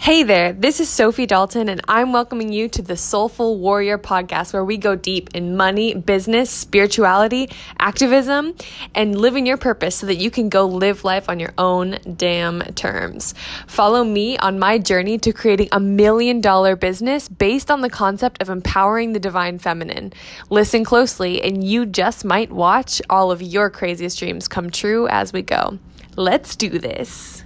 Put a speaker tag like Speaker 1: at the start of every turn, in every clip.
Speaker 1: Hey there, this is Sophie Dalton, and I'm welcoming you to the Soulful Warrior podcast, where we go deep in money, business, spirituality, activism, and living your purpose so that you can go live life on your own damn terms. Follow me on my journey to creating a million dollar business based on the concept of empowering the divine feminine. Listen closely, and you just might watch all of your craziest dreams come true as we go. Let's do this.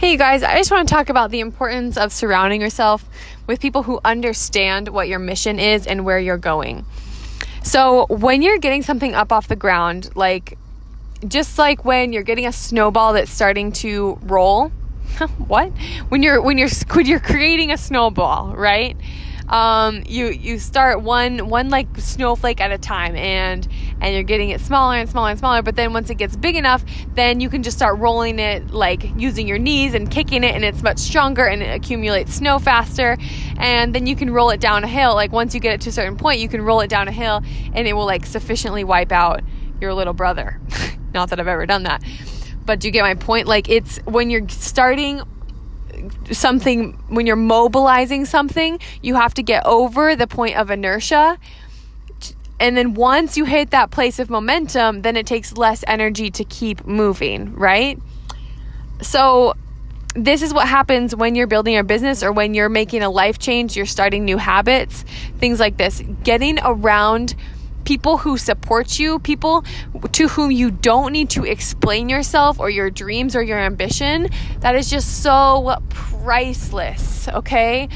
Speaker 1: Hey, guys, I just want to talk about the importance of surrounding yourself with people who understand what your mission is and where you're going. So, when you're getting something up off the ground, like just like when you're getting a snowball that's starting to roll, what? When you're when you're when you're creating a snowball, right? Um, you you start one one like snowflake at a time and and you're getting it smaller and smaller and smaller but then once it gets big enough then you can just start rolling it like using your knees and kicking it and it's much stronger and it accumulates snow faster. And then you can roll it down a hill like once you get it to a certain point you can roll it down a hill and it will like sufficiently wipe out your little brother. Not that I've ever done that. But do you get my point? Like it's when you're starting something when you're mobilizing something you have to get over the point of inertia. And then once you hit that place of momentum then it takes less energy to keep moving right? So this is what happens when you're building your business or when you're making a life change you're starting new habits things like this. Getting around people who support you, people to whom you don't need to explain yourself or your dreams or your ambition, that is just so priceless, okay?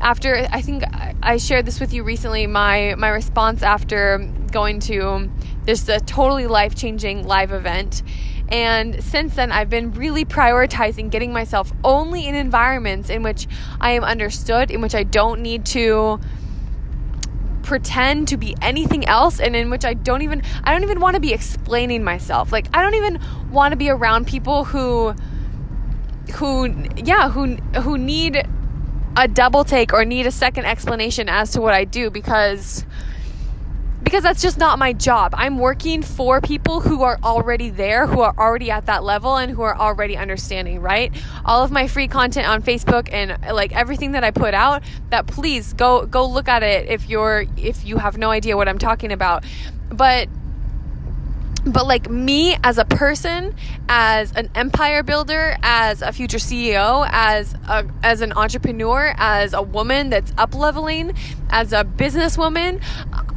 Speaker 1: After I think I shared this with you recently, my my response after going to this a totally life-changing live event. And since then, I've been really prioritizing getting myself only in environments in which I am understood, in which I don't need to pretend to be anything else and in which I don't even I don't even want to be explaining myself. Like I don't even want to be around people who who yeah, who who need a double take or need a second explanation as to what I do because because that's just not my job. I'm working for people who are already there, who are already at that level and who are already understanding, right? All of my free content on Facebook and like everything that I put out, that please go go look at it if you're if you have no idea what I'm talking about. But but like me as a person as an empire builder as a future ceo as a as an entrepreneur as a woman that's up leveling as a businesswoman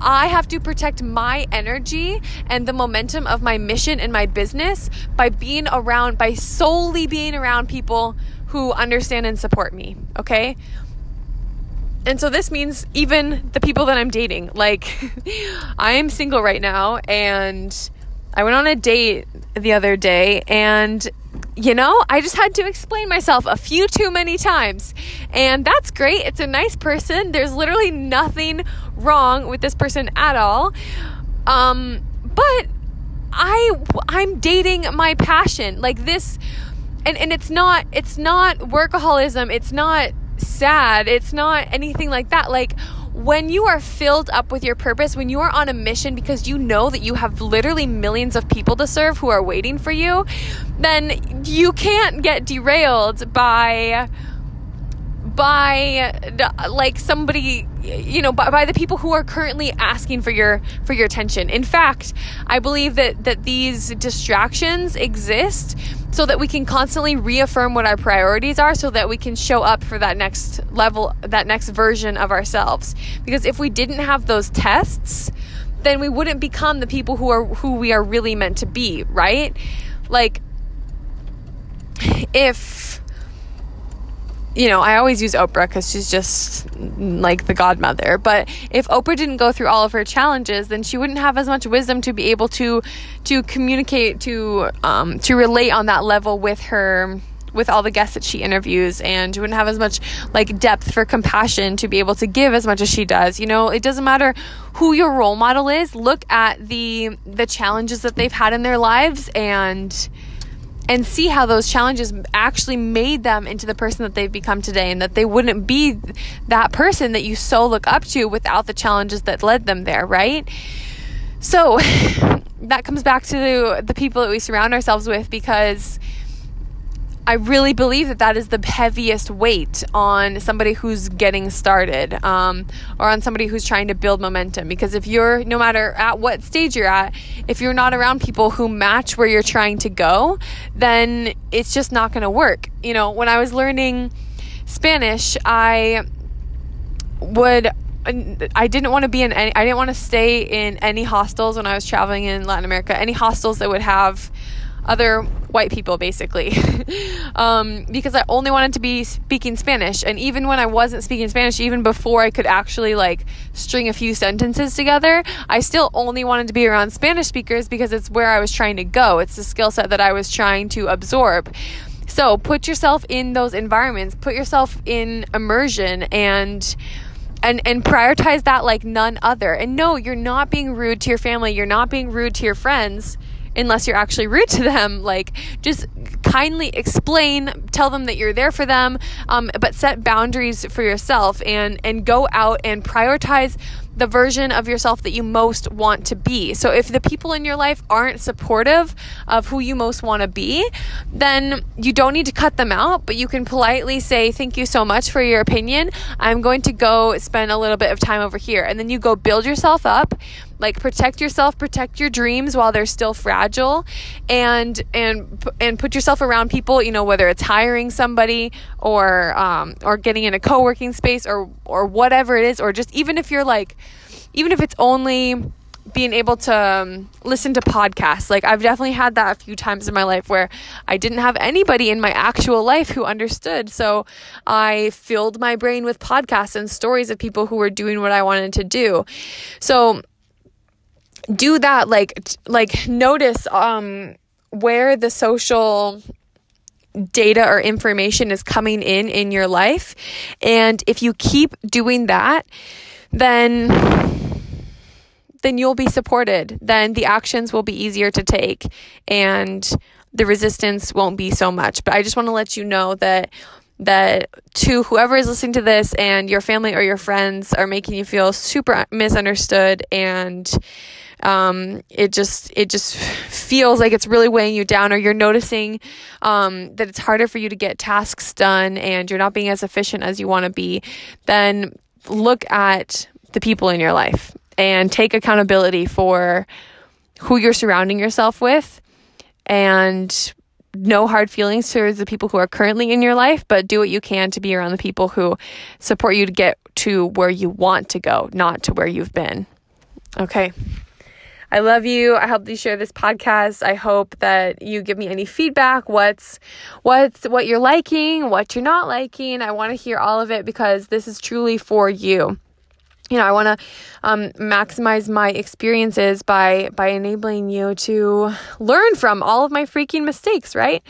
Speaker 1: i have to protect my energy and the momentum of my mission and my business by being around by solely being around people who understand and support me okay and so this means even the people that I'm dating. Like, I am single right now, and I went on a date the other day and you know, I just had to explain myself a few too many times. And that's great. It's a nice person. There's literally nothing wrong with this person at all. Um, but I I'm dating my passion. Like this and and it's not it's not workaholism. It's not sad. It's not anything like that. Like when you are filled up with your purpose, when you are on a mission because you know that you have literally millions of people to serve who are waiting for you, then you can't get derailed by by like somebody you know by, by the people who are currently asking for your for your attention. In fact i believe that that these distractions exist so that we can constantly reaffirm what our priorities are so that we can show up for that next level that next version of ourselves. Because if we didn't have those tests then we wouldn't become the people who are who we are really meant to be right? Like if you know, I always use Oprah because she's just like the godmother. But if Oprah didn't go through all of her challenges, then she wouldn't have as much wisdom to be able to to communicate to um, to relate on that level with her with all the guests that she interviews and wouldn't have as much like depth for compassion to be able to give as much as she does you know it doesn't matter who your role model is look at the the challenges that they've had in their lives and and see how those challenges actually made them into the person that they've become today and that they wouldn't be that person that you so look up to without the challenges that led them there, right? So, that comes back to the, people that we surround ourselves with because I really believe that that is the heaviest weight on somebody who's getting started um, or on somebody who's trying to build momentum. Because if you're, no matter at what stage you're at, if you're not around people who match where you're trying to go, then it's just not going to work. You know, when I was learning Spanish, I would I didn't want to be in any I didn't want to stay in any hostels when I was traveling in Latin America. Any hostels that would have other white people basically. Um, because i only wanted to be speaking spanish. And even when i wasn't speaking spanish even before i could actually like string a few sentences together i still only wanted to be around spanish speakers because it's where i was trying to go. It's the skill set that i was trying to absorb. So put yourself in those environments. Put yourself in immersion and and and prioritize that like none other. And no you're not being rude to your family. You're not being rude to your friends unless you're actually rude to them. Like, just kindly explain, tell them that you're there for them, um, but set boundaries for yourself and and go out and prioritize the version of yourself that you most want to be. So if the people in your life aren't supportive of who you most want to be, then you don't need to cut them out, but you can politely say, Thank you so much for your opinion. I'm going to go spend a little bit of time over here. And then you go build yourself up like protect yourself protect your dreams while they're still fragile and and and put yourself around people you know whether it's hiring somebody or um, or getting in a co-working space or or whatever it is or just even if you're like even if it's only being able to um, listen to podcasts. Like, I've definitely had that a few times in my life where I didn't have anybody in my actual life who understood. So I filled my brain with podcasts and stories of people who were doing what I wanted to do. So, do that like like notice um where the social data or information is coming in in your life and if you keep doing that then then you'll be supported. Then the actions will be easier to take and the resistance won't be so much. But i just want to let you know that that to whoever is listening to this and your family or your friends are making you feel super misunderstood and um, it just it just feels like it's really weighing you down or you're noticing um, that it's harder for you to get tasks done and you're not being as efficient as you want to be then look at the people in your life and take accountability for who you're surrounding yourself with and no hard feelings towards the people who are currently in your life, but do what you can to be around the people who support you to get to where you want to go, not to where you've been. Okay. I love you. I hope you share this podcast. I hope that you give me any feedback. What's what's what you're liking, what you're not liking. I want to hear all of it because this is truly for you. You know, I want to um, maximize my experiences by by enabling you to learn from all of my freaking mistakes. Right?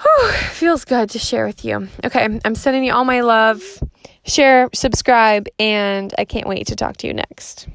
Speaker 1: Whew, feels good to share with you. Okay, I'm sending you all my love. Share, subscribe, and I can't wait to talk to you next.